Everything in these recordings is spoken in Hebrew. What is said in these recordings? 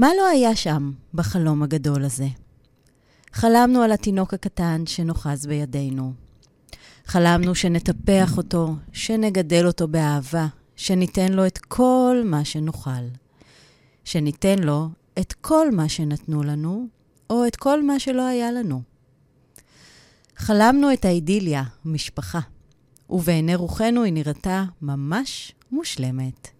מה לא היה שם בחלום הגדול הזה? חלמנו על התינוק הקטן שנוחז בידינו. חלמנו שנטפח אותו, שנגדל אותו באהבה, שניתן לו את כל מה שנוכל. שניתן לו את כל מה שנתנו לנו, או את כל מה שלא היה לנו. חלמנו את האידיליה, משפחה, ובעיני רוחנו היא נראתה ממש מושלמת.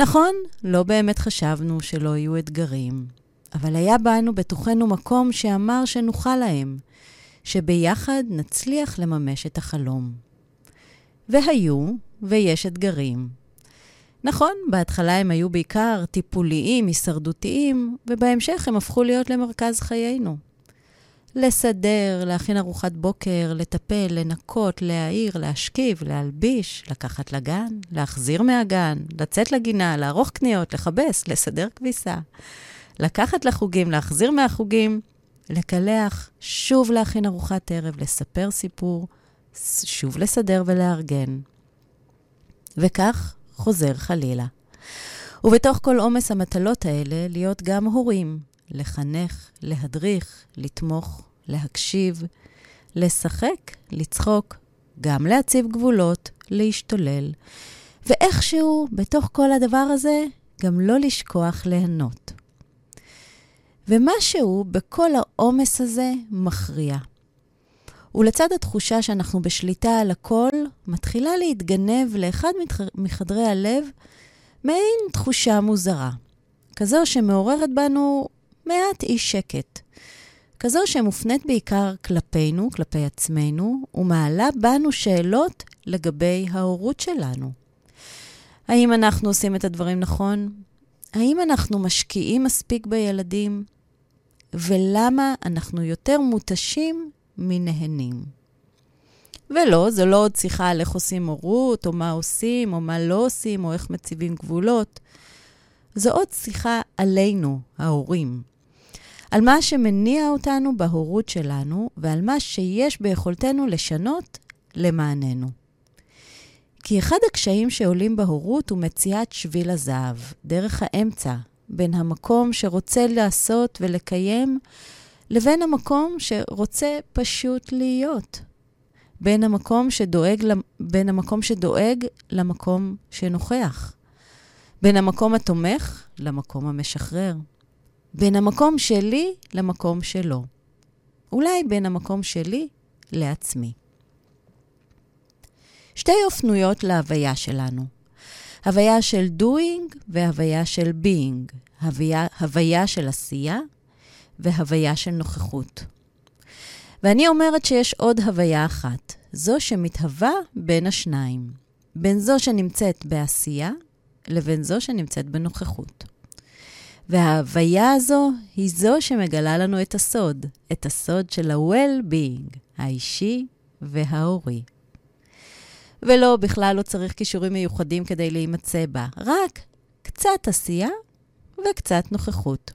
נכון, לא באמת חשבנו שלא יהיו אתגרים, אבל היה בנו בתוכנו מקום שאמר שנוכל להם, שביחד נצליח לממש את החלום. והיו, ויש אתגרים. נכון, בהתחלה הם היו בעיקר טיפוליים, הישרדותיים, ובהמשך הם הפכו להיות למרכז חיינו. לסדר, להכין ארוחת בוקר, לטפל, לנקות, להעיר, להשכיב, להלביש, לקחת לגן, להחזיר מהגן, לצאת לגינה, לערוך קניות, לכבס, לסדר כביסה. לקחת לחוגים, להחזיר מהחוגים, לקלח, שוב להכין ארוחת ערב, לספר סיפור, שוב לסדר ולארגן. וכך חוזר חלילה. ובתוך כל עומס המטלות האלה, להיות גם הורים, לחנך, להדריך, לתמוך, להקשיב, לשחק, לצחוק, גם להציב גבולות, להשתולל, ואיכשהו, בתוך כל הדבר הזה, גם לא לשכוח ליהנות. ומשהו בכל העומס הזה מכריע. ולצד התחושה שאנחנו בשליטה על הכל, מתחילה להתגנב לאחד מחדרי הלב מעין תחושה מוזרה. כזו שמעוררת בנו מעט אי שקט. כזו שמופנית בעיקר כלפינו, כלפי עצמנו, ומעלה בנו שאלות לגבי ההורות שלנו. האם אנחנו עושים את הדברים נכון? האם אנחנו משקיעים מספיק בילדים? ולמה אנחנו יותר מותשים מנהנים? ולא, זו לא עוד שיחה על איך עושים הורות, או מה עושים, או מה לא עושים, או איך מציבים גבולות. זו עוד שיחה עלינו, ההורים. על מה שמניע אותנו בהורות שלנו, ועל מה שיש ביכולתנו לשנות למעננו. כי אחד הקשיים שעולים בהורות הוא מציאת שביל הזהב, דרך האמצע, בין המקום שרוצה לעשות ולקיים, לבין המקום שרוצה פשוט להיות. בין המקום שדואג, בין המקום שדואג למקום שנוכח. בין המקום התומך למקום המשחרר. בין המקום שלי למקום שלו. אולי בין המקום שלי לעצמי. שתי אופנויות להוויה שלנו. הוויה של doing והוויה של being. הוויה, הוויה של עשייה והוויה של נוכחות. ואני אומרת שיש עוד הוויה אחת, זו שמתהווה בין השניים, בין זו שנמצאת בעשייה לבין זו שנמצאת בנוכחות. וההוויה הזו היא זו שמגלה לנו את הסוד, את הסוד של ה-well-being, האישי וההורי. ולא, בכלל לא צריך כישורים מיוחדים כדי להימצא בה, רק קצת עשייה וקצת נוכחות.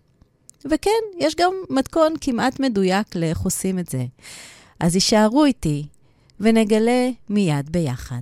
וכן, יש גם מתכון כמעט מדויק לאיך עושים את זה. אז יישארו איתי ונגלה מיד ביחד.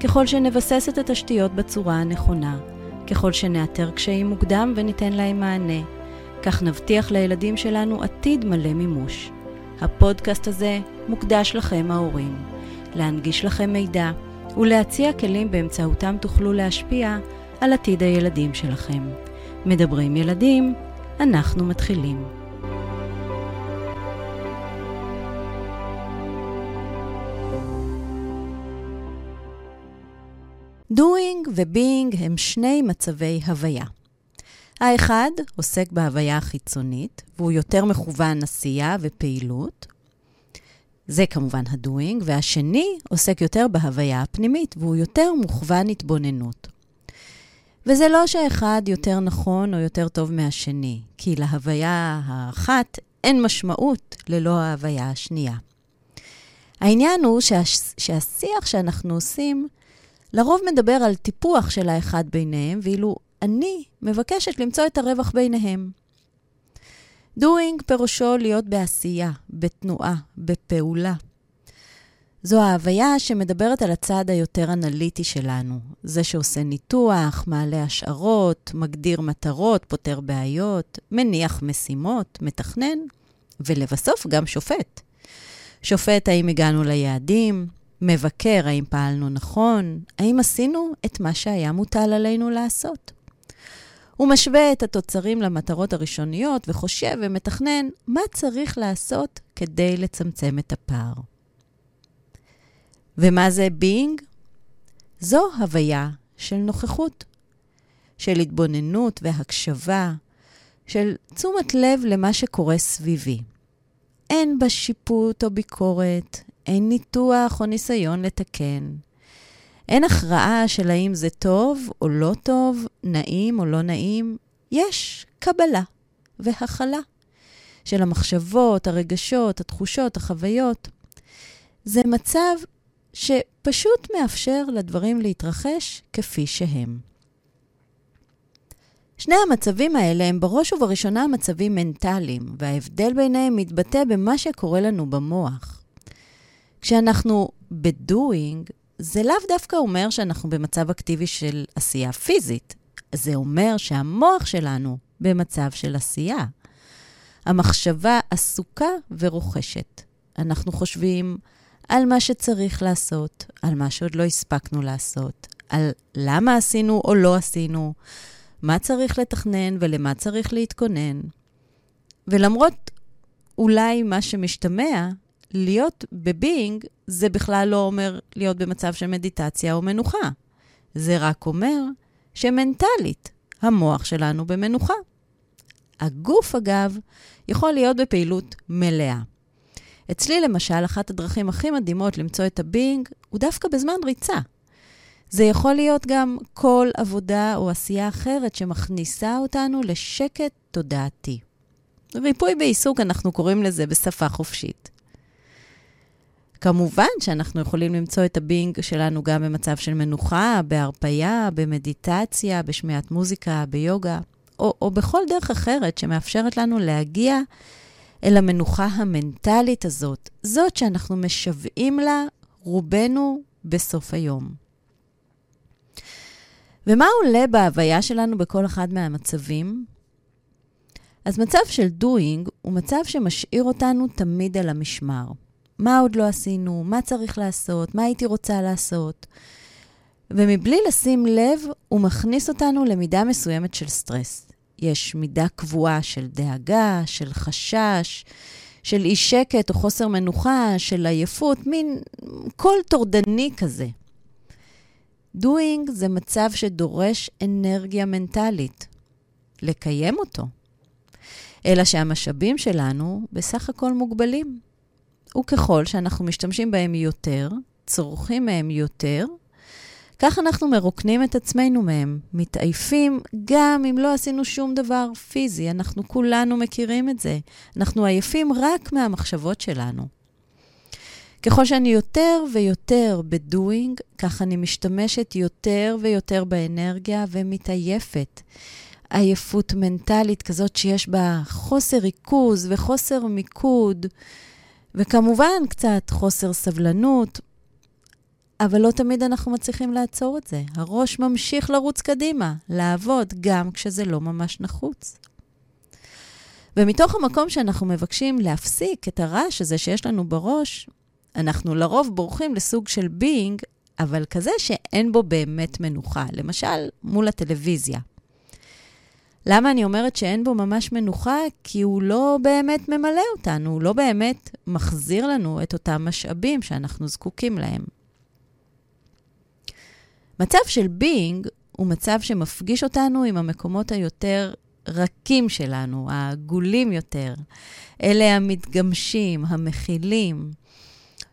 ככל שנבסס את התשתיות בצורה הנכונה, ככל שנאתר קשיים מוקדם וניתן להם מענה, כך נבטיח לילדים שלנו עתיד מלא מימוש. הפודקאסט הזה מוקדש לכם ההורים, להנגיש לכם מידע ולהציע כלים באמצעותם תוכלו להשפיע על עתיד הילדים שלכם. מדברים ילדים, אנחנו מתחילים. Doing ו-being הם שני מצבי הוויה. האחד עוסק בהוויה החיצונית, והוא יותר מכוון עשייה ופעילות, זה כמובן הדוינג, והשני עוסק יותר בהוויה הפנימית, והוא יותר מוכוון התבוננות. וזה לא שאחד יותר נכון או יותר טוב מהשני, כי להוויה האחת אין משמעות ללא ההוויה השנייה. העניין הוא שהש... שהשיח שאנחנו עושים לרוב מדבר על טיפוח של האחד ביניהם, ואילו אני מבקשת למצוא את הרווח ביניהם. doing פירושו להיות בעשייה, בתנועה, בפעולה. זו ההוויה שמדברת על הצד היותר אנליטי שלנו. זה שעושה ניתוח, מעלה השערות, מגדיר מטרות, פותר בעיות, מניח משימות, מתכנן, ולבסוף גם שופט. שופט האם הגענו ליעדים, מבקר האם פעלנו נכון, האם עשינו את מה שהיה מוטל עלינו לעשות. הוא משווה את התוצרים למטרות הראשוניות וחושב ומתכנן מה צריך לעשות כדי לצמצם את הפער. ומה זה being? זו הוויה של נוכחות, של התבוננות והקשבה, של תשומת לב למה שקורה סביבי. אין בה שיפוט או ביקורת, אין ניתוח או ניסיון לתקן. אין הכרעה של האם זה טוב או לא טוב, נעים או לא נעים. יש קבלה והכלה של המחשבות, הרגשות, התחושות, החוויות. זה מצב שפשוט מאפשר לדברים להתרחש כפי שהם. שני המצבים האלה הם בראש ובראשונה מצבים מנטליים, וההבדל ביניהם מתבטא במה שקורה לנו במוח. כשאנחנו בדואינג, זה לאו דווקא אומר שאנחנו במצב אקטיבי של עשייה פיזית. זה אומר שהמוח שלנו במצב של עשייה. המחשבה עסוקה ורוכשת. אנחנו חושבים על מה שצריך לעשות, על מה שעוד לא הספקנו לעשות, על למה עשינו או לא עשינו, מה צריך לתכנן ולמה צריך להתכונן. ולמרות אולי מה שמשתמע, להיות ב-being זה בכלל לא אומר להיות במצב של מדיטציה או מנוחה. זה רק אומר שמנטלית המוח שלנו במנוחה. הגוף, אגב, יכול להיות בפעילות מלאה. אצלי, למשל, אחת הדרכים הכי מדהימות למצוא את ה-being הוא דווקא בזמן ריצה. זה יכול להיות גם כל עבודה או עשייה אחרת שמכניסה אותנו לשקט תודעתי. ריפוי בעיסוק, אנחנו קוראים לזה בשפה חופשית. כמובן שאנחנו יכולים למצוא את הבינג שלנו גם במצב של מנוחה, בהרפייה, במדיטציה, בשמיעת מוזיקה, ביוגה, או, או בכל דרך אחרת שמאפשרת לנו להגיע אל המנוחה המנטלית הזאת, זאת שאנחנו משוועים לה, רובנו, בסוף היום. ומה עולה בהוויה שלנו בכל אחד מהמצבים? אז מצב של doing הוא מצב שמשאיר אותנו תמיד על המשמר. מה עוד לא עשינו, מה צריך לעשות, מה הייתי רוצה לעשות. ומבלי לשים לב, הוא מכניס אותנו למידה מסוימת של סטרס. יש מידה קבועה של דאגה, של חשש, של אי שקט או חוסר מנוחה, של עייפות, מין קול טורדני כזה. doing זה מצב שדורש אנרגיה מנטלית. לקיים אותו. אלא שהמשאבים שלנו בסך הכל מוגבלים. וככל שאנחנו משתמשים בהם יותר, צורכים מהם יותר, כך אנחנו מרוקנים את עצמנו מהם, מתעייפים גם אם לא עשינו שום דבר פיזי. אנחנו כולנו מכירים את זה. אנחנו עייפים רק מהמחשבות שלנו. ככל שאני יותר ויותר בדואינג, כך אני משתמשת יותר ויותר באנרגיה ומתעייפת. עייפות מנטלית כזאת שיש בה חוסר ריכוז וחוסר מיקוד. וכמובן, קצת חוסר סבלנות, אבל לא תמיד אנחנו מצליחים לעצור את זה. הראש ממשיך לרוץ קדימה, לעבוד, גם כשזה לא ממש נחוץ. ומתוך המקום שאנחנו מבקשים להפסיק את הרעש הזה שיש לנו בראש, אנחנו לרוב בורחים לסוג של being, אבל כזה שאין בו באמת מנוחה. למשל, מול הטלוויזיה. למה אני אומרת שאין בו ממש מנוחה? כי הוא לא באמת ממלא אותנו, הוא לא באמת מחזיר לנו את אותם משאבים שאנחנו זקוקים להם. מצב של being הוא מצב שמפגיש אותנו עם המקומות היותר רכים שלנו, העגולים יותר. אלה המתגמשים, המכילים.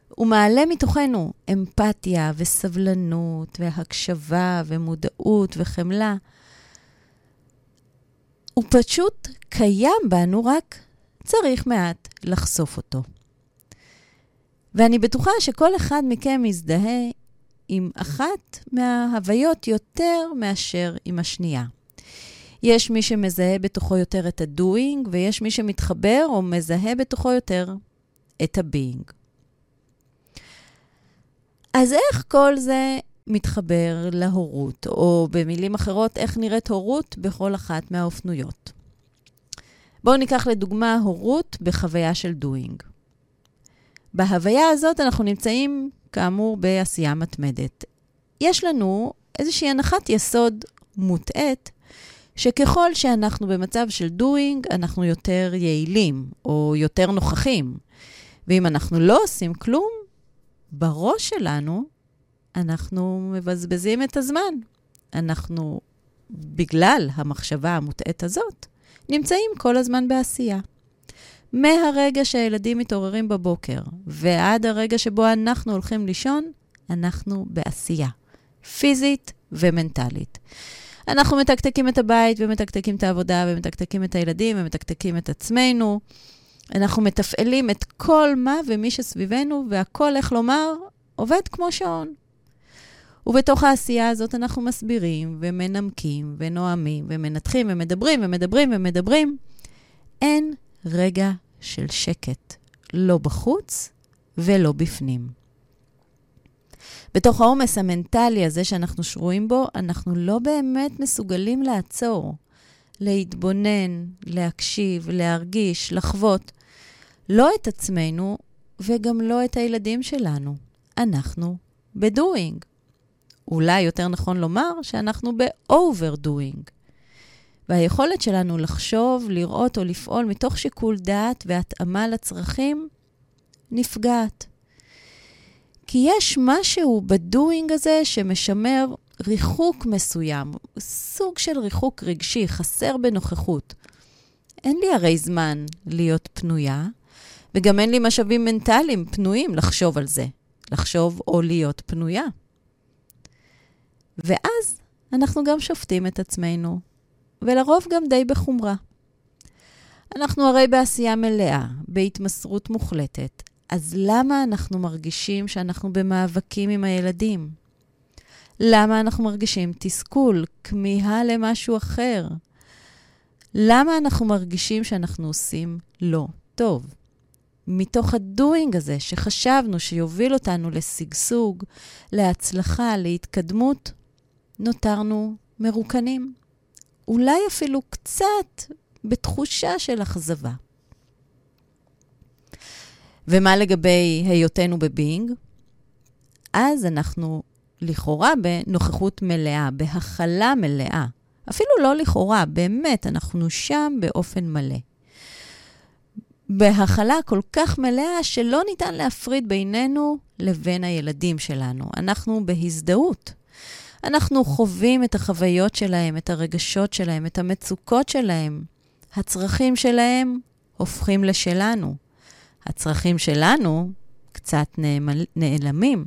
הוא מעלה מתוכנו אמפתיה וסבלנות והקשבה ומודעות וחמלה. הוא פשוט קיים בנו, רק צריך מעט לחשוף אותו. ואני בטוחה שכל אחד מכם מזדהה עם אחת מההוויות יותר מאשר עם השנייה. יש מי שמזהה בתוכו יותר את ה-doing, ויש מי שמתחבר או מזהה בתוכו יותר את ה-being. אז איך כל זה מתחבר להורות, או במילים אחרות, איך נראית הורות בכל אחת מהאופנויות? בואו ניקח לדוגמה הורות בחוויה של doing. בהוויה הזאת אנחנו נמצאים, כאמור, בעשייה מתמדת. יש לנו איזושהי הנחת יסוד מוטעית, שככל שאנחנו במצב של doing, אנחנו יותר יעילים או יותר נוכחים. ואם אנחנו לא עושים כלום, בראש שלנו אנחנו מבזבזים את הזמן. אנחנו, בגלל המחשבה המוטעית הזאת, נמצאים כל הזמן בעשייה. מהרגע שהילדים מתעוררים בבוקר ועד הרגע שבו אנחנו הולכים לישון, אנחנו בעשייה, פיזית ומנטלית. אנחנו מתקתקים את הבית ומתקתקים את העבודה ומתקתקים את הילדים ומתקתקים את עצמנו. אנחנו מתפעלים את כל מה ומי שסביבנו, והכל, איך לומר, עובד כמו שעון. ובתוך העשייה הזאת אנחנו מסבירים ומנמקים ונואמים ומנתחים ומדברים ומדברים ומדברים. אין רגע של שקט, לא בחוץ ולא בפנים. בתוך העומס המנטלי הזה שאנחנו שרויים בו, אנחנו לא באמת מסוגלים לעצור, להתבונן, להקשיב, להרגיש, לחוות, לא את עצמנו וגם לא את הילדים שלנו. אנחנו בדואינג. אולי יותר נכון לומר שאנחנו ב-overdoing. והיכולת שלנו לחשוב, לראות או לפעול מתוך שיקול דעת והתאמה לצרכים נפגעת. כי יש משהו בדואינג הזה שמשמר ריחוק מסוים, סוג של ריחוק רגשי, חסר בנוכחות. אין לי הרי זמן להיות פנויה, וגם אין לי משאבים מנטליים פנויים לחשוב על זה, לחשוב או להיות פנויה. ואז אנחנו גם שופטים את עצמנו, ולרוב גם די בחומרה. אנחנו הרי בעשייה מלאה, בהתמסרות מוחלטת, אז למה אנחנו מרגישים שאנחנו במאבקים עם הילדים? למה אנחנו מרגישים תסכול, כמיהה למשהו אחר? למה אנחנו מרגישים שאנחנו עושים לא טוב? מתוך הדוינג הזה שחשבנו שיוביל אותנו לשגשוג, להצלחה, להתקדמות, נותרנו מרוקנים. אולי אפילו קצת בתחושה של אכזבה. ומה לגבי היותנו בבינג? אז אנחנו לכאורה בנוכחות מלאה, בהכלה מלאה. אפילו לא לכאורה, באמת, אנחנו שם באופן מלא. בהכלה כל כך מלאה שלא ניתן להפריד בינינו לבין הילדים שלנו. אנחנו בהזדהות. אנחנו חווים את החוויות שלהם, את הרגשות שלהם, את המצוקות שלהם. הצרכים שלהם הופכים לשלנו. הצרכים שלנו קצת נעלמים.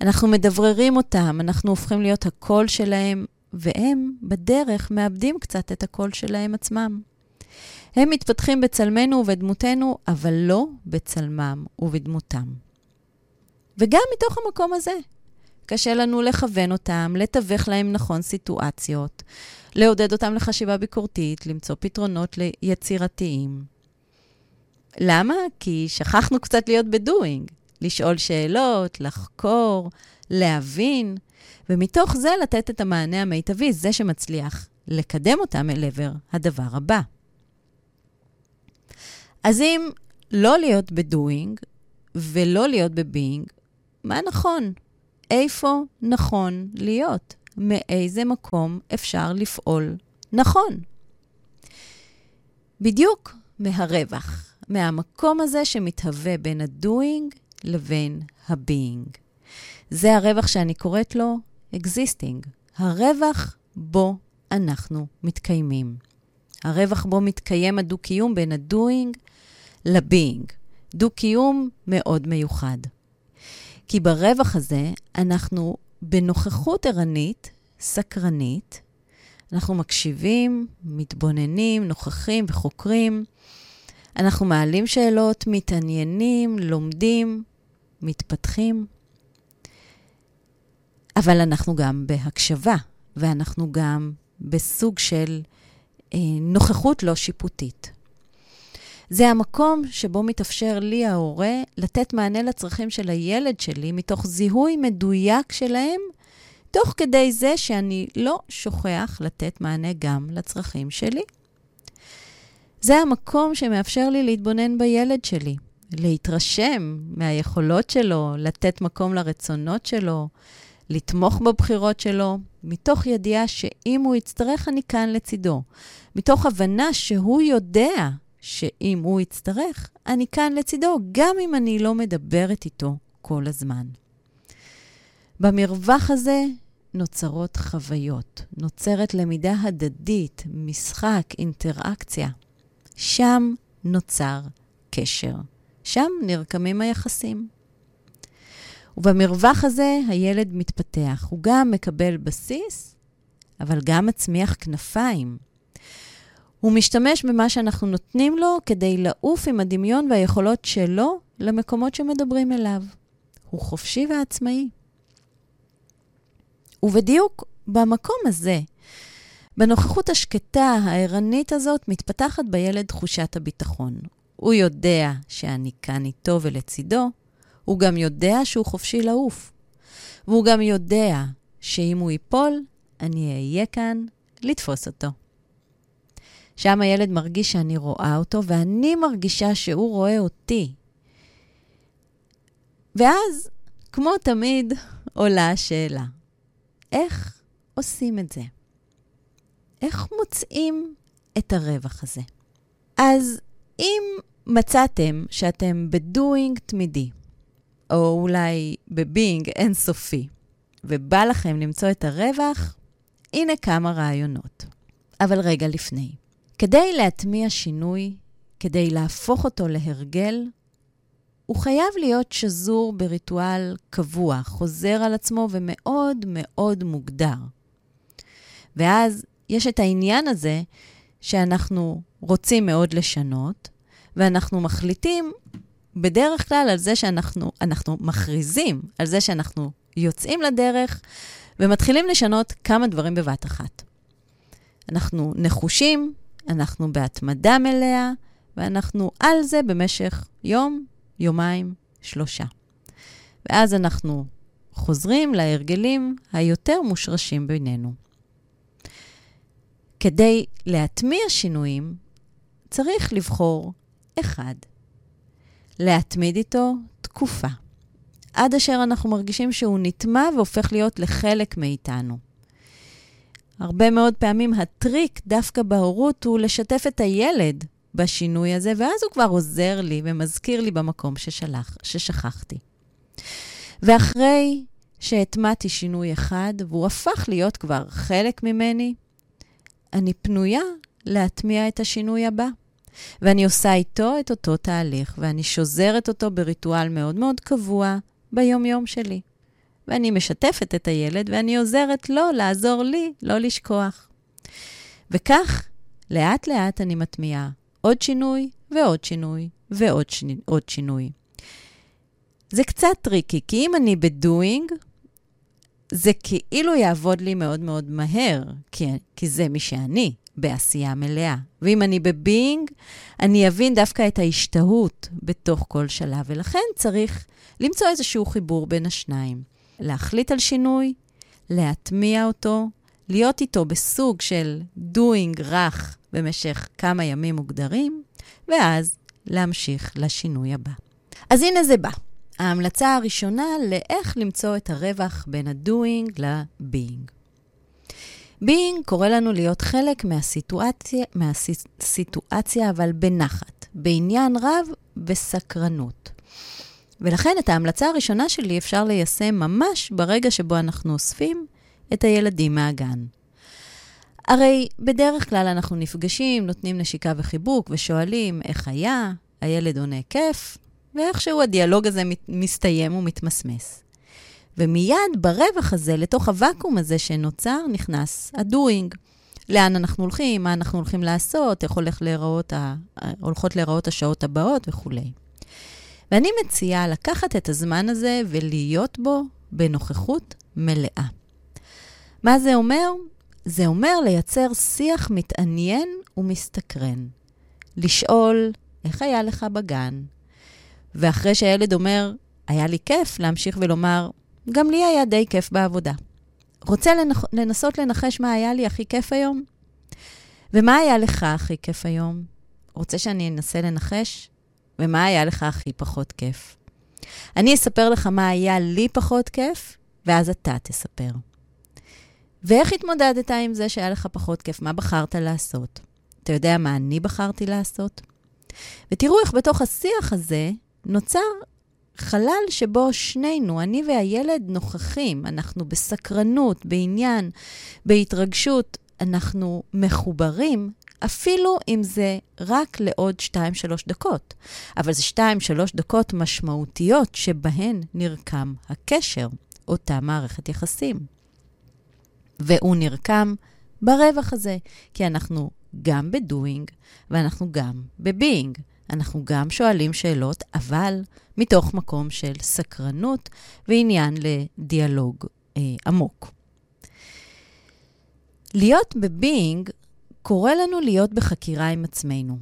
אנחנו מדבררים אותם, אנחנו הופכים להיות הקול שלהם, והם בדרך מאבדים קצת את הקול שלהם עצמם. הם מתפתחים בצלמנו ובדמותנו, אבל לא בצלמם ובדמותם. וגם מתוך המקום הזה, קשה לנו לכוון אותם, לתווך להם נכון סיטואציות, לעודד אותם לחשיבה ביקורתית, למצוא פתרונות יצירתיים. למה? כי שכחנו קצת להיות בדואינג, לשאול שאלות, לחקור, להבין, ומתוך זה לתת את המענה המיטבי, זה שמצליח לקדם אותם אל עבר הדבר הבא. אז אם לא להיות בדואינג ולא להיות בביינג, מה נכון? איפה נכון להיות? מאיזה מקום אפשר לפעול נכון? בדיוק מהרווח, מהמקום הזה שמתהווה בין ה-doing לבין ה-being. זה הרווח שאני קוראת לו existing, הרווח בו אנחנו מתקיימים. הרווח בו מתקיים הדו-קיום בין ה-doing ל-being. דו-קיום מאוד מיוחד. כי ברווח הזה אנחנו בנוכחות ערנית, סקרנית, אנחנו מקשיבים, מתבוננים, נוכחים וחוקרים. אנחנו מעלים שאלות, מתעניינים, לומדים, מתפתחים. אבל אנחנו גם בהקשבה, ואנחנו גם בסוג של אה, נוכחות לא שיפוטית. זה המקום שבו מתאפשר לי, ההורה, לתת מענה לצרכים של הילד שלי מתוך זיהוי מדויק שלהם, תוך כדי זה שאני לא שוכח לתת מענה גם לצרכים שלי. זה המקום שמאפשר לי להתבונן בילד שלי, להתרשם מהיכולות שלו, לתת מקום לרצונות שלו, לתמוך בבחירות שלו, מתוך ידיעה שאם הוא יצטרך, אני כאן לצידו. מתוך הבנה שהוא יודע שאם הוא יצטרך, אני כאן לצידו, גם אם אני לא מדברת איתו כל הזמן. במרווח הזה נוצרות חוויות, נוצרת למידה הדדית, משחק, אינטראקציה. שם נוצר קשר. שם נרקמים היחסים. ובמרווח הזה הילד מתפתח. הוא גם מקבל בסיס, אבל גם מצמיח כנפיים. הוא משתמש במה שאנחנו נותנים לו כדי לעוף עם הדמיון והיכולות שלו למקומות שמדברים אליו. הוא חופשי ועצמאי. ובדיוק במקום הזה, בנוכחות השקטה, הערנית הזאת, מתפתחת בילד תחושת הביטחון. הוא יודע שאני כאן איתו ולצידו, הוא גם יודע שהוא חופשי לעוף. והוא גם יודע שאם הוא ייפול, אני אהיה כאן לתפוס אותו. שם הילד מרגיש שאני רואה אותו, ואני מרגישה שהוא רואה אותי. ואז, כמו תמיד, עולה השאלה, איך עושים את זה? איך מוצאים את הרווח הזה? אז אם מצאתם שאתם בדואינג תמידי, או אולי בבינג אינסופי, ובא לכם למצוא את הרווח, הנה כמה רעיונות. אבל רגע לפני. כדי להטמיע שינוי, כדי להפוך אותו להרגל, הוא חייב להיות שזור בריטואל קבוע, חוזר על עצמו ומאוד מאוד מוגדר. ואז יש את העניין הזה שאנחנו רוצים מאוד לשנות, ואנחנו מחליטים בדרך כלל על זה שאנחנו אנחנו מכריזים על זה שאנחנו יוצאים לדרך ומתחילים לשנות כמה דברים בבת אחת. אנחנו נחושים, אנחנו בהתמדה מלאה, ואנחנו על זה במשך יום, יומיים, שלושה. ואז אנחנו חוזרים להרגלים היותר מושרשים בינינו. כדי להטמיע שינויים, צריך לבחור אחד. להתמיד איתו תקופה, עד אשר אנחנו מרגישים שהוא נטמע והופך להיות לחלק מאיתנו. הרבה מאוד פעמים הטריק דווקא בהורות הוא לשתף את הילד בשינוי הזה, ואז הוא כבר עוזר לי ומזכיר לי במקום ששלח, ששכחתי. ואחרי שהטמעתי שינוי אחד, והוא הפך להיות כבר חלק ממני, אני פנויה להטמיע את השינוי הבא. ואני עושה איתו את אותו תהליך, ואני שוזרת אותו בריטואל מאוד מאוד קבוע ביום-יום שלי. ואני משתפת את הילד, ואני עוזרת לו לעזור לי לא לשכוח. וכך, לאט-לאט אני מטמיעה עוד שינוי ועוד שינוי ועוד שני, שינוי. זה קצת טריקי, כי אם אני ב-doing, זה כאילו יעבוד לי מאוד מאוד מהר, כי, כי זה מי שאני. בעשייה מלאה. ואם אני ב-being, אני אבין דווקא את ההשתהות בתוך כל שלב, ולכן צריך למצוא איזשהו חיבור בין השניים. להחליט על שינוי, להטמיע אותו, להיות איתו בסוג של doing רך במשך כמה ימים מוגדרים, ואז להמשיך לשינוי הבא. אז הנה זה בא. ההמלצה הראשונה לאיך למצוא את הרווח בין ה-doing ל-being. being קורא לנו להיות חלק מהסיטואציה, מהסיטואציה, אבל בנחת, בעניין רב וסקרנות. ולכן את ההמלצה הראשונה שלי אפשר ליישם ממש ברגע שבו אנחנו אוספים את הילדים מהגן. הרי בדרך כלל אנחנו נפגשים, נותנים נשיקה וחיבוק ושואלים איך היה, הילד עונה כיף, ואיכשהו הדיאלוג הזה מסתיים ומתמסמס. ומיד ברווח הזה, לתוך הוואקום הזה שנוצר, נכנס הדוינג. לאן אנחנו הולכים, מה אנחנו הולכים לעשות, איך הולך להיראות ה... הולכות להיראות השעות הבאות וכולי. ואני מציעה לקחת את הזמן הזה ולהיות בו בנוכחות מלאה. מה זה אומר? זה אומר לייצר שיח מתעניין ומסתקרן. לשאול, איך היה לך בגן? ואחרי שהילד אומר, היה לי כיף, להמשיך ולומר, גם לי היה די כיף בעבודה. רוצה לנח... לנסות לנחש מה היה לי הכי כיף היום? ומה היה לך הכי כיף היום? רוצה שאני אנסה לנחש? ומה היה לך הכי פחות כיף? אני אספר לך מה היה לי פחות כיף, ואז אתה תספר. ואיך התמודדת עם זה שהיה לך פחות כיף? מה בחרת לעשות? אתה יודע מה אני בחרתי לעשות? ותראו איך בתוך השיח הזה נוצר חלל שבו שנינו, אני והילד, נוכחים. אנחנו בסקרנות, בעניין, בהתרגשות, אנחנו מחוברים, אפילו אם זה רק לעוד 2-3 דקות. אבל זה 2-3 דקות משמעותיות שבהן נרקם הקשר, אותה מערכת יחסים. והוא נרקם ברווח הזה, כי אנחנו גם בדואינג ואנחנו גם בביינג. אנחנו גם שואלים שאלות, אבל מתוך מקום של סקרנות ועניין לדיאלוג אה, עמוק. להיות בביינג קורא לנו להיות בחקירה עם עצמנו.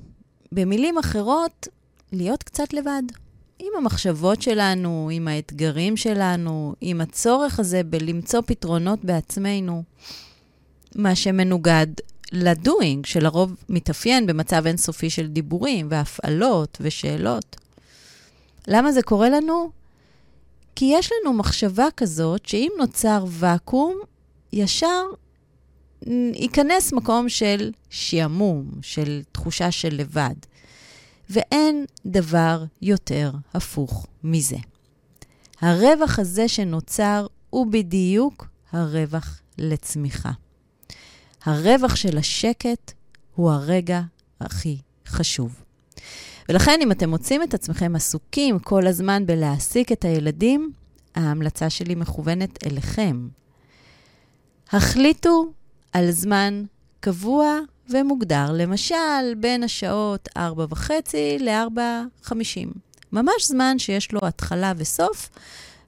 במילים אחרות, להיות קצת לבד. עם המחשבות שלנו, עם האתגרים שלנו, עם הצורך הזה בלמצוא פתרונות בעצמנו, מה שמנוגד לדוינג, שלרוב מתאפיין במצב אינסופי של דיבורים והפעלות ושאלות. למה זה קורה לנו? כי יש לנו מחשבה כזאת שאם נוצר ואקום, ישר ייכנס מקום של שעמום, של תחושה של לבד. ואין דבר יותר הפוך מזה. הרווח הזה שנוצר הוא בדיוק הרווח לצמיחה. הרווח של השקט הוא הרגע הכי חשוב. ולכן, אם אתם מוצאים את עצמכם עסוקים כל הזמן בלהעסיק את הילדים, ההמלצה שלי מכוונת אליכם. החליטו על זמן קבוע ומוגדר, למשל, בין השעות 4.5 ל-4.50. ממש זמן שיש לו התחלה וסוף,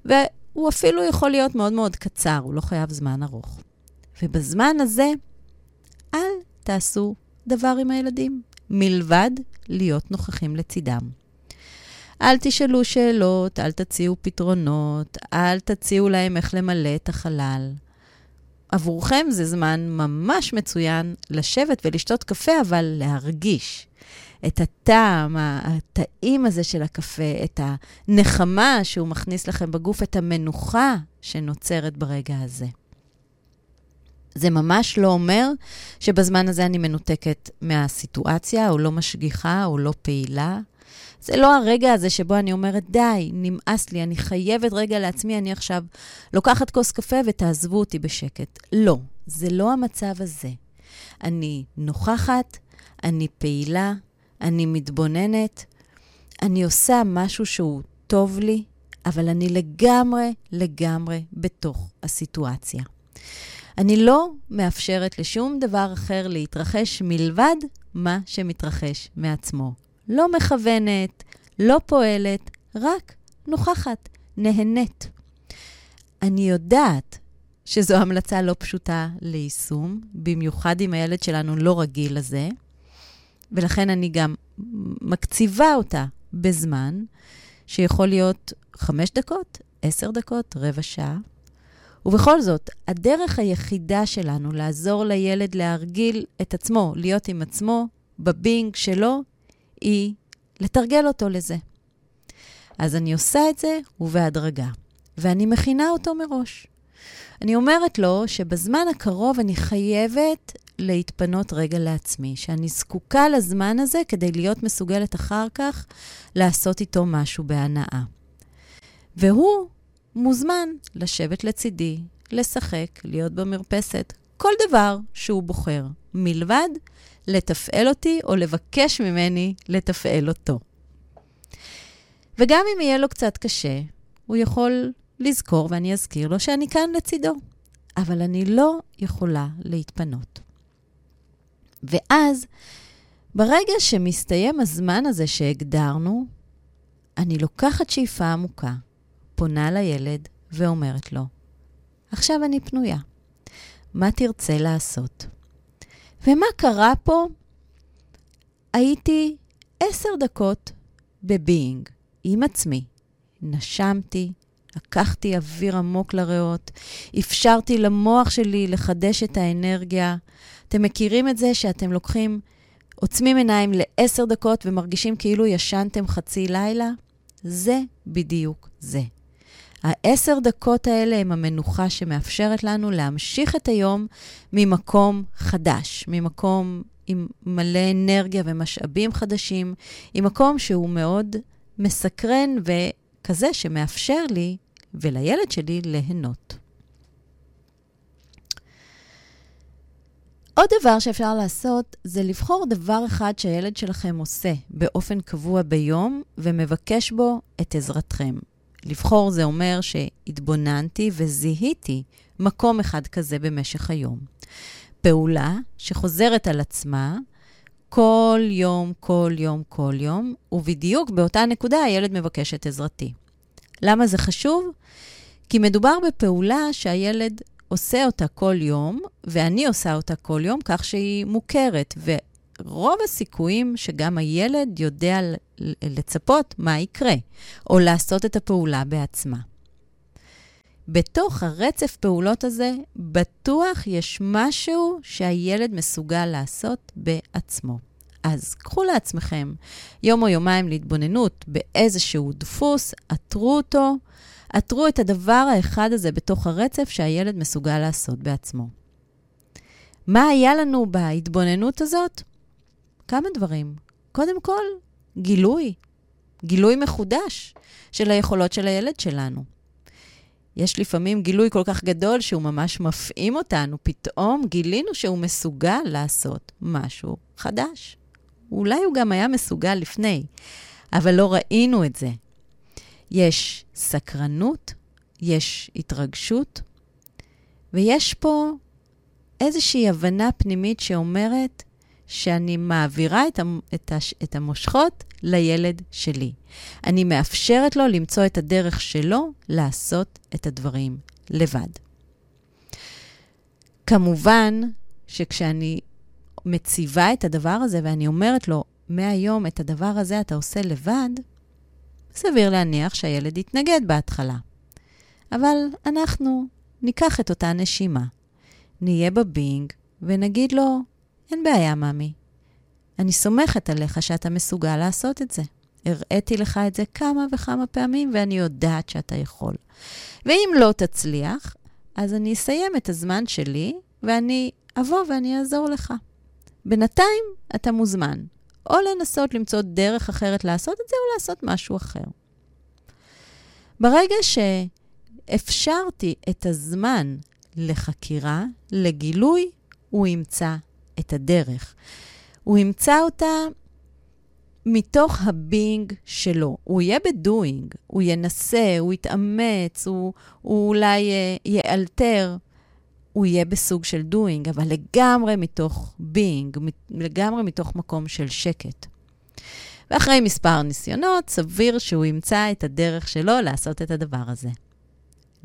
והוא אפילו יכול להיות מאוד מאוד קצר, הוא לא חייב זמן ארוך. ובזמן הזה, אל תעשו דבר עם הילדים, מלבד להיות נוכחים לצידם. אל תשאלו שאלות, אל תציעו פתרונות, אל תציעו להם איך למלא את החלל. עבורכם זה זמן ממש מצוין לשבת ולשתות קפה, אבל להרגיש את הטעם, הטעים הזה של הקפה, את הנחמה שהוא מכניס לכם בגוף, את המנוחה שנוצרת ברגע הזה. זה ממש לא אומר שבזמן הזה אני מנותקת מהסיטואציה, או לא משגיחה, או לא פעילה. זה לא הרגע הזה שבו אני אומרת, די, נמאס לי, אני חייבת רגע לעצמי, אני עכשיו לוקחת כוס קפה ותעזבו אותי בשקט. לא, זה לא המצב הזה. אני נוכחת, אני פעילה, אני מתבוננת, אני עושה משהו שהוא טוב לי, אבל אני לגמרי, לגמרי בתוך הסיטואציה. אני לא מאפשרת לשום דבר אחר להתרחש מלבד מה שמתרחש מעצמו. לא מכוונת, לא פועלת, רק נוכחת, נהנית. אני יודעת שזו המלצה לא פשוטה ליישום, במיוחד אם הילד שלנו לא רגיל לזה, ולכן אני גם מקציבה אותה בזמן שיכול להיות חמש דקות, עשר דקות, רבע שעה. ובכל זאת, הדרך היחידה שלנו לעזור לילד להרגיל את עצמו, להיות עם עצמו, בבינג שלו, היא לתרגל אותו לזה. אז אני עושה את זה ובהדרגה, ואני מכינה אותו מראש. אני אומרת לו שבזמן הקרוב אני חייבת להתפנות רגע לעצמי, שאני זקוקה לזמן הזה כדי להיות מסוגלת אחר כך לעשות איתו משהו בהנאה. והוא מוזמן לשבת לצידי, לשחק, להיות במרפסת, כל דבר שהוא בוחר, מלבד לתפעל אותי או לבקש ממני לתפעל אותו. וגם אם יהיה לו קצת קשה, הוא יכול לזכור, ואני אזכיר לו, שאני כאן לצידו. אבל אני לא יכולה להתפנות. ואז, ברגע שמסתיים הזמן הזה שהגדרנו, אני לוקחת שאיפה עמוקה, פונה לילד ואומרת לו, עכשיו אני פנויה. מה תרצה לעשות? ומה קרה פה? הייתי עשר דקות בביינג, עם עצמי. נשמתי, לקחתי אוויר עמוק לריאות, אפשרתי למוח שלי לחדש את האנרגיה. אתם מכירים את זה שאתם לוקחים, עוצמים עיניים לעשר דקות ומרגישים כאילו ישנתם חצי לילה? זה בדיוק זה. העשר דקות האלה הם המנוחה שמאפשרת לנו להמשיך את היום ממקום חדש, ממקום עם מלא אנרגיה ומשאבים חדשים, עם מקום שהוא מאוד מסקרן וכזה שמאפשר לי ולילד שלי ליהנות. עוד דבר שאפשר לעשות זה לבחור דבר אחד שהילד שלכם עושה באופן קבוע ביום ומבקש בו את עזרתכם. לבחור זה אומר שהתבוננתי וזיהיתי מקום אחד כזה במשך היום. פעולה שחוזרת על עצמה כל יום, כל יום, כל יום, ובדיוק באותה נקודה הילד מבקש את עזרתי. למה זה חשוב? כי מדובר בפעולה שהילד עושה אותה כל יום, ואני עושה אותה כל יום, כך שהיא מוכרת. ורוב הסיכויים שגם הילד יודע לצפות מה יקרה, או לעשות את הפעולה בעצמה. בתוך הרצף פעולות הזה, בטוח יש משהו שהילד מסוגל לעשות בעצמו. אז קחו לעצמכם יום או יומיים להתבוננות באיזשהו דפוס, עטרו אותו, עטרו את הדבר האחד הזה בתוך הרצף שהילד מסוגל לעשות בעצמו. מה היה לנו בהתבוננות הזאת? כמה דברים. קודם כל, גילוי. גילוי מחודש של היכולות של הילד שלנו. יש לפעמים גילוי כל כך גדול שהוא ממש מפעים אותנו. פתאום גילינו שהוא מסוגל לעשות משהו חדש. אולי הוא גם היה מסוגל לפני, אבל לא ראינו את זה. יש סקרנות, יש התרגשות, ויש פה איזושהי הבנה פנימית שאומרת שאני מעבירה את, את, את המושכות לילד שלי. אני מאפשרת לו למצוא את הדרך שלו לעשות את הדברים לבד. כמובן שכשאני מציבה את הדבר הזה ואני אומרת לו, מהיום את הדבר הזה אתה עושה לבד, סביר להניח שהילד יתנגד בהתחלה. אבל אנחנו ניקח את אותה נשימה, נהיה בבינג ונגיד לו, אין בעיה, ממי. אני סומכת עליך שאתה מסוגל לעשות את זה. הראיתי לך את זה כמה וכמה פעמים, ואני יודעת שאתה יכול. ואם לא תצליח, אז אני אסיים את הזמן שלי, ואני אבוא ואני אעזור לך. בינתיים אתה מוזמן או לנסות למצוא דרך אחרת לעשות את זה, או לעשות משהו אחר. ברגע שאפשרתי את הזמן לחקירה, לגילוי, הוא ימצא את הדרך. הוא ימצא אותה מתוך הבינג שלו. הוא יהיה בדואינג, הוא ינסה, הוא יתאמץ, הוא, הוא אולי uh, יאלתר, הוא יהיה בסוג של doing, אבל לגמרי מתוך being, לגמרי מתוך מקום של שקט. ואחרי מספר ניסיונות, סביר שהוא ימצא את הדרך שלו לעשות את הדבר הזה.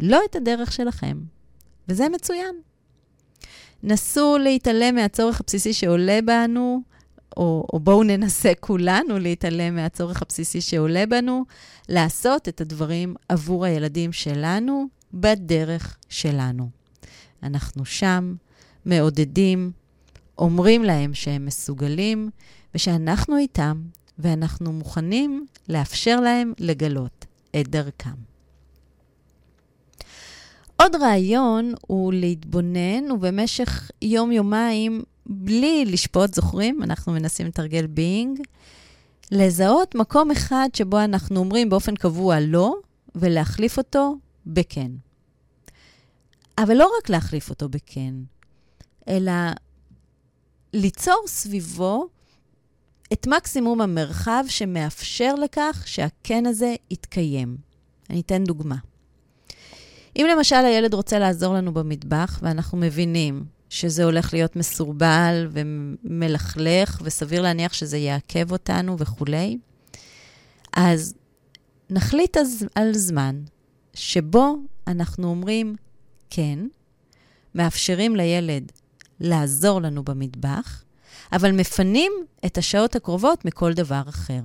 לא את הדרך שלכם, וזה מצוין. נסו להתעלם מהצורך הבסיסי שעולה בנו, או, או בואו ננסה כולנו להתעלם מהצורך הבסיסי שעולה בנו, לעשות את הדברים עבור הילדים שלנו בדרך שלנו. אנחנו שם, מעודדים, אומרים להם שהם מסוגלים, ושאנחנו איתם, ואנחנו מוכנים לאפשר להם לגלות את דרכם. עוד רעיון הוא להתבונן, ובמשך יום-יומיים, בלי לשפוט, זוכרים? אנחנו מנסים לתרגל בינג, לזהות מקום אחד שבו אנחנו אומרים באופן קבוע לא, ולהחליף אותו בכן. אבל לא רק להחליף אותו בכן, אלא ליצור סביבו את מקסימום המרחב שמאפשר לכך שהכן הזה יתקיים. אני אתן דוגמה. אם למשל הילד רוצה לעזור לנו במטבח, ואנחנו מבינים שזה הולך להיות מסורבל ומלכלך, וסביר להניח שזה יעכב אותנו וכולי, אז נחליט אז על זמן שבו אנחנו אומרים כן, מאפשרים לילד לעזור לנו במטבח, אבל מפנים את השעות הקרובות מכל דבר אחר.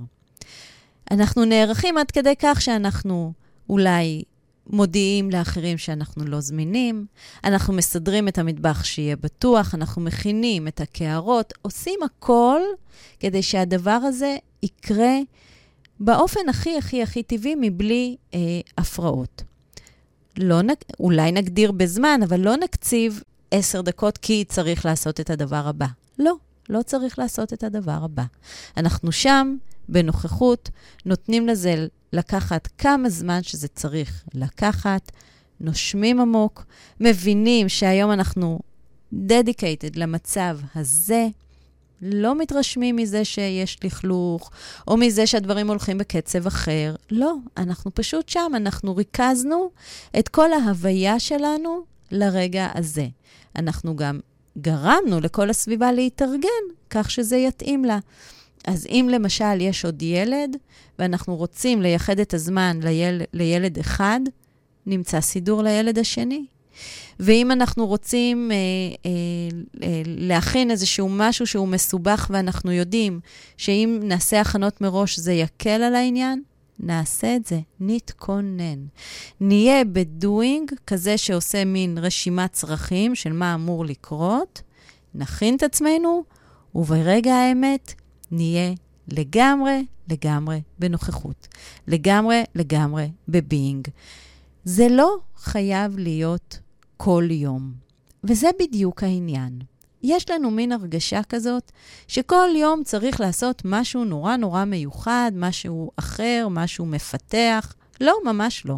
אנחנו נערכים עד כדי כך שאנחנו אולי מודיעים לאחרים שאנחנו לא זמינים, אנחנו מסדרים את המטבח שיהיה בטוח, אנחנו מכינים את הקערות, עושים הכל כדי שהדבר הזה יקרה באופן הכי הכי הכי טבעי מבלי אה, הפרעות. לא נ... אולי נגדיר בזמן, אבל לא נקציב עשר דקות כי צריך לעשות את הדבר הבא. לא, לא צריך לעשות את הדבר הבא. אנחנו שם, בנוכחות, נותנים לזה לקחת כמה זמן שזה צריך לקחת, נושמים עמוק, מבינים שהיום אנחנו dedicated למצב הזה, לא מתרשמים מזה שיש לכלוך, או מזה שהדברים הולכים בקצב אחר. לא, אנחנו פשוט שם, אנחנו ריכזנו את כל ההוויה שלנו לרגע הזה. אנחנו גם גרמנו לכל הסביבה להתארגן, כך שזה יתאים לה. אז אם למשל יש עוד ילד, ואנחנו רוצים לייחד את הזמן ליל, לילד אחד, נמצא סידור לילד השני. ואם אנחנו רוצים אה, אה, אה, להכין איזשהו משהו שהוא מסובך ואנחנו יודעים שאם נעשה הכנות מראש זה יקל על העניין, נעשה את זה, נתכונן. נהיה בדואינג, כזה שעושה מין רשימת צרכים של מה אמור לקרות, נכין את עצמנו, וברגע האמת נהיה לגמרי, לגמרי בנוכחות. לגמרי, לגמרי בביינג. זה לא חייב להיות כל יום, וזה בדיוק העניין. יש לנו מין הרגשה כזאת שכל יום צריך לעשות משהו נורא נורא מיוחד, משהו אחר, משהו מפתח. לא, ממש לא.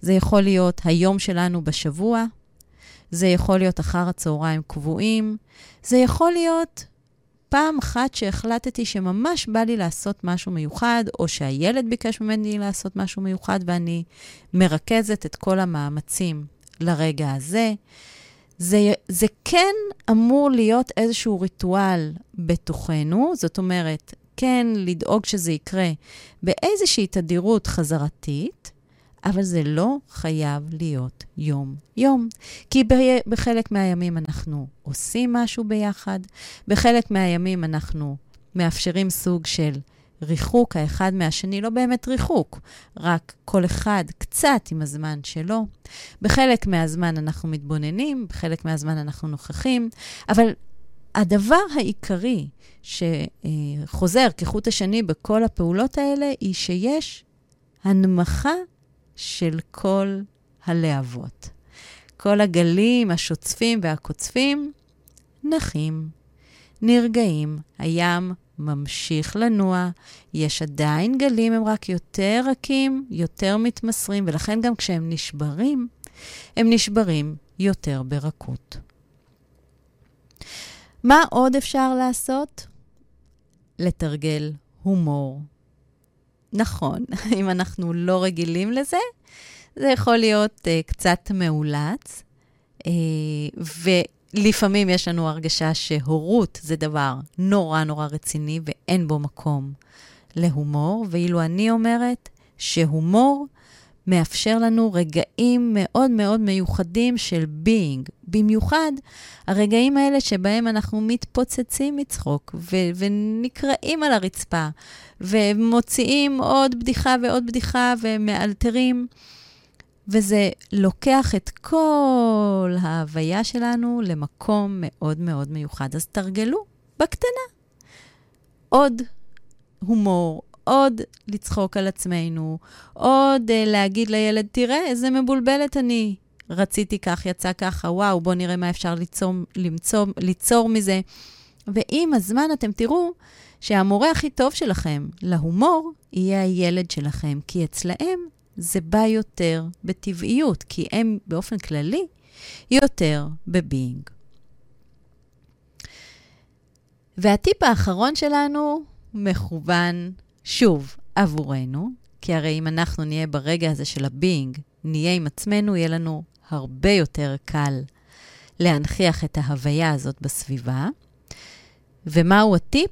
זה יכול להיות היום שלנו בשבוע, זה יכול להיות אחר הצהריים קבועים, זה יכול להיות פעם אחת שהחלטתי שממש בא לי לעשות משהו מיוחד, או שהילד ביקש ממני לעשות משהו מיוחד, ואני מרכזת את כל המאמצים לרגע הזה. זה, זה כן אמור להיות איזשהו ריטואל בתוכנו, זאת אומרת, כן לדאוג שזה יקרה באיזושהי תדירות חזרתית, אבל זה לא חייב להיות יום-יום. כי בחלק מהימים אנחנו עושים משהו ביחד, בחלק מהימים אנחנו מאפשרים סוג של ריחוק האחד מהשני, לא באמת ריחוק, רק כל אחד קצת עם הזמן שלו. בחלק מהזמן אנחנו מתבוננים, בחלק מהזמן אנחנו נוכחים, אבל הדבר העיקרי שחוזר כחוט השני בכל הפעולות האלה, היא שיש הנמכה של כל הלהבות. כל הגלים השוצפים והקוצפים נחים, נרגעים, הים ממשיך לנוע, יש עדיין גלים, הם רק יותר רכים, יותר מתמסרים, ולכן גם כשהם נשברים, הם נשברים יותר ברכות. מה עוד אפשר לעשות? לתרגל הומור. נכון, אם אנחנו לא רגילים לזה, זה יכול להיות uh, קצת מאולץ, uh, ולפעמים יש לנו הרגשה שהורות זה דבר נורא נורא רציני ואין בו מקום להומור, ואילו אני אומרת שהומור מאפשר לנו רגעים מאוד מאוד מיוחדים של being. במיוחד הרגעים האלה שבהם אנחנו מתפוצצים מצחוק ו- ונקרעים על הרצפה ומוציאים עוד בדיחה ועוד בדיחה ומאלתרים. וזה לוקח את כל ההוויה שלנו למקום מאוד מאוד מיוחד. אז תרגלו בקטנה. עוד הומור, עוד לצחוק על עצמנו, עוד uh, להגיד לילד, תראה, איזה מבולבלת אני. רציתי כך, יצא ככה, וואו, בואו נראה מה אפשר ליצור, למצוא, ליצור מזה. ועם הזמן אתם תראו שהמורה הכי טוב שלכם להומור יהיה הילד שלכם, כי אצלהם זה בא יותר בטבעיות, כי הם באופן כללי יותר בביינג. והטיפ האחרון שלנו מכוון, שוב, עבורנו, כי הרי אם אנחנו נהיה ברגע הזה של הבינג, נהיה עם עצמנו, יהיה לנו הרבה יותר קל להנכיח את ההוויה הזאת בסביבה. ומהו הטיפ?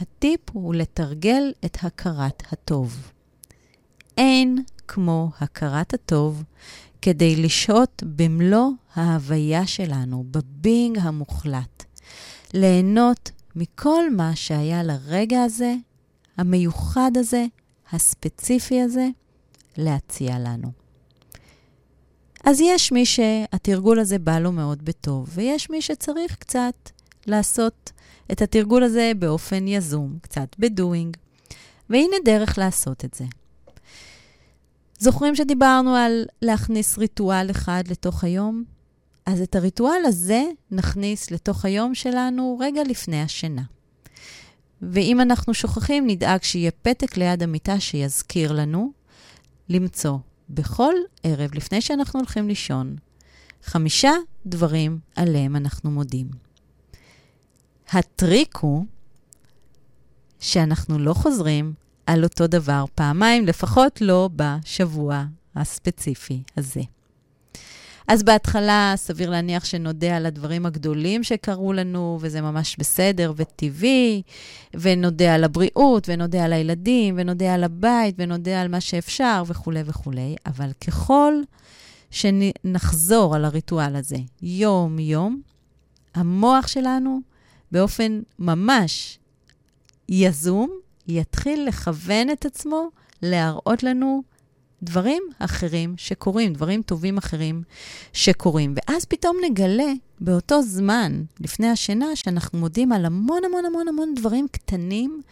הטיפ הוא לתרגל את הכרת הטוב. אין כמו הכרת הטוב כדי לשהות במלוא ההוויה שלנו, בבינג המוחלט. ליהנות מכל מה שהיה לרגע הזה, המיוחד הזה, הספציפי הזה, להציע לנו. אז יש מי שהתרגול הזה בא לו מאוד בטוב, ויש מי שצריך קצת לעשות את התרגול הזה באופן יזום, קצת בדואינג. והנה דרך לעשות את זה. זוכרים שדיברנו על להכניס ריטואל אחד לתוך היום? אז את הריטואל הזה נכניס לתוך היום שלנו רגע לפני השינה. ואם אנחנו שוכחים, נדאג שיהיה פתק ליד המיטה שיזכיר לנו למצוא בכל ערב, לפני שאנחנו הולכים לישון, חמישה דברים עליהם אנחנו מודים. הטריק הוא שאנחנו לא חוזרים על אותו דבר פעמיים, לפחות לא בשבוע הספציפי הזה. אז בהתחלה סביר להניח שנודה על הדברים הגדולים שקרו לנו, וזה ממש בסדר וטבעי, ונודה על הבריאות, ונודה על הילדים, ונודה על הבית, ונודה על מה שאפשר, וכולי וכולי. אבל ככל שנחזור על הריטואל הזה יום-יום, המוח שלנו, באופן ממש יזום, יתחיל לכוון את עצמו להראות לנו דברים אחרים שקורים, דברים טובים אחרים שקורים. ואז פתאום נגלה באותו זמן, לפני השינה, שאנחנו מודים על המון המון המון המון דברים קטנים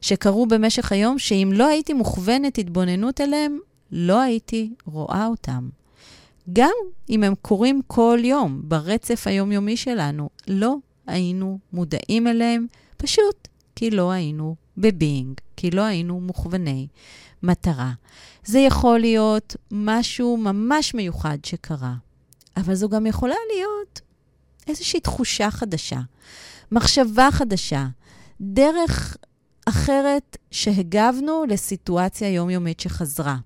שקרו במשך היום, שאם לא הייתי מוכוונת התבוננות אליהם, לא הייתי רואה אותם. גם אם הם קורים כל יום, ברצף היומיומי שלנו, לא היינו מודעים אליהם, פשוט כי לא היינו בבינג, כי לא היינו מוכווני מטרה. זה יכול להיות משהו ממש מיוחד שקרה, אבל זו גם יכולה להיות איזושהי תחושה חדשה, מחשבה חדשה, דרך אחרת שהגבנו לסיטואציה יומיומית שחזרה.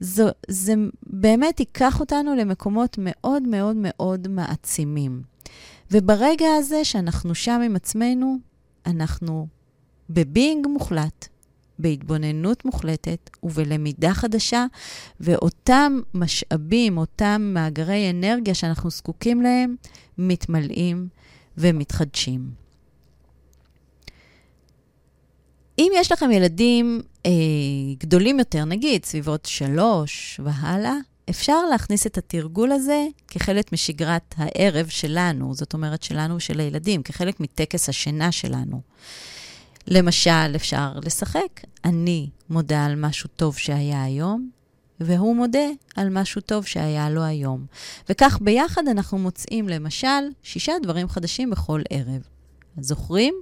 זו, זה באמת ייקח אותנו למקומות מאוד מאוד מאוד מעצימים. וברגע הזה שאנחנו שם עם עצמנו, אנחנו בבינג מוחלט, בהתבוננות מוחלטת ובלמידה חדשה, ואותם משאבים, אותם מאגרי אנרגיה שאנחנו זקוקים להם, מתמלאים ומתחדשים. אם יש לכם ילדים אה, גדולים יותר, נגיד סביבות שלוש והלאה, אפשר להכניס את התרגול הזה כחלק משגרת הערב שלנו, זאת אומרת שלנו ושל הילדים, כחלק מטקס השינה שלנו. למשל, אפשר לשחק. אני מודה על משהו טוב שהיה היום, והוא מודה על משהו טוב שהיה לו היום. וכך ביחד אנחנו מוצאים, למשל, שישה דברים חדשים בכל ערב. זוכרים?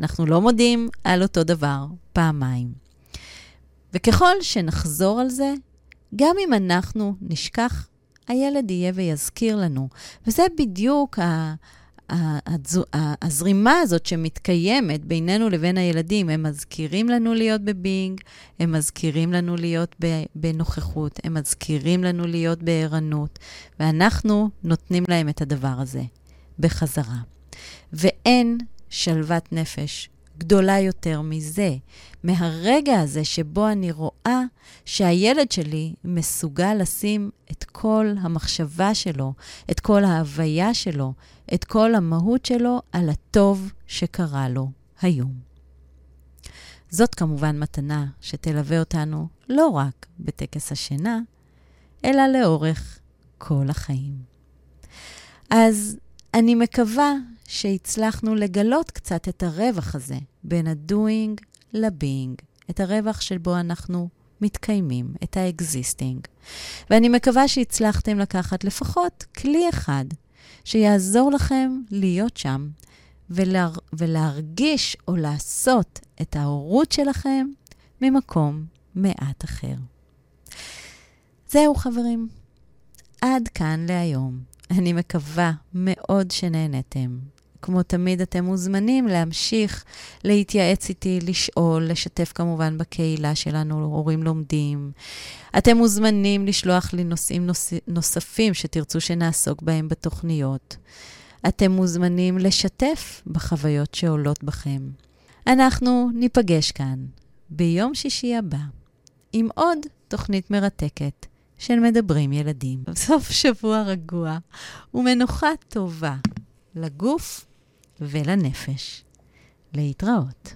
אנחנו לא מודים על אותו דבר פעמיים. וככל שנחזור על זה, גם אם אנחנו נשכח, הילד יהיה ויזכיר לנו. וזה בדיוק ה... הזרימה הזאת שמתקיימת בינינו לבין הילדים, הם מזכירים לנו להיות בבינג, הם מזכירים לנו להיות בנוכחות, הם מזכירים לנו להיות בערנות, ואנחנו נותנים להם את הדבר הזה בחזרה. ואין שלוות נפש גדולה יותר מזה, מהרגע הזה שבו אני רואה שהילד שלי מסוגל לשים את כל המחשבה שלו, את כל ההוויה שלו, את כל המהות שלו על הטוב שקרה לו היום. זאת כמובן מתנה שתלווה אותנו לא רק בטקס השינה, אלא לאורך כל החיים. אז אני מקווה שהצלחנו לגלות קצת את הרווח הזה בין ה-doing ל-being, את הרווח שבו אנחנו מתקיימים, את ה-existing. ואני מקווה שהצלחתם לקחת לפחות כלי אחד שיעזור לכם להיות שם ולהר... ולהרגיש או לעשות את ההורות שלכם ממקום מעט אחר. זהו, חברים. עד כאן להיום. אני מקווה מאוד שנהנתם. כמו תמיד, אתם מוזמנים להמשיך להתייעץ איתי, לשאול, לשתף כמובן בקהילה שלנו, הורים לומדים. אתם מוזמנים לשלוח לי נושאים נוס... נוספים שתרצו שנעסוק בהם בתוכניות. אתם מוזמנים לשתף בחוויות שעולות בכם. אנחנו ניפגש כאן ביום שישי הבא עם עוד תוכנית מרתקת של מדברים ילדים. סוף שבוע רגוע ומנוחה טובה לגוף ולנפש. להתראות.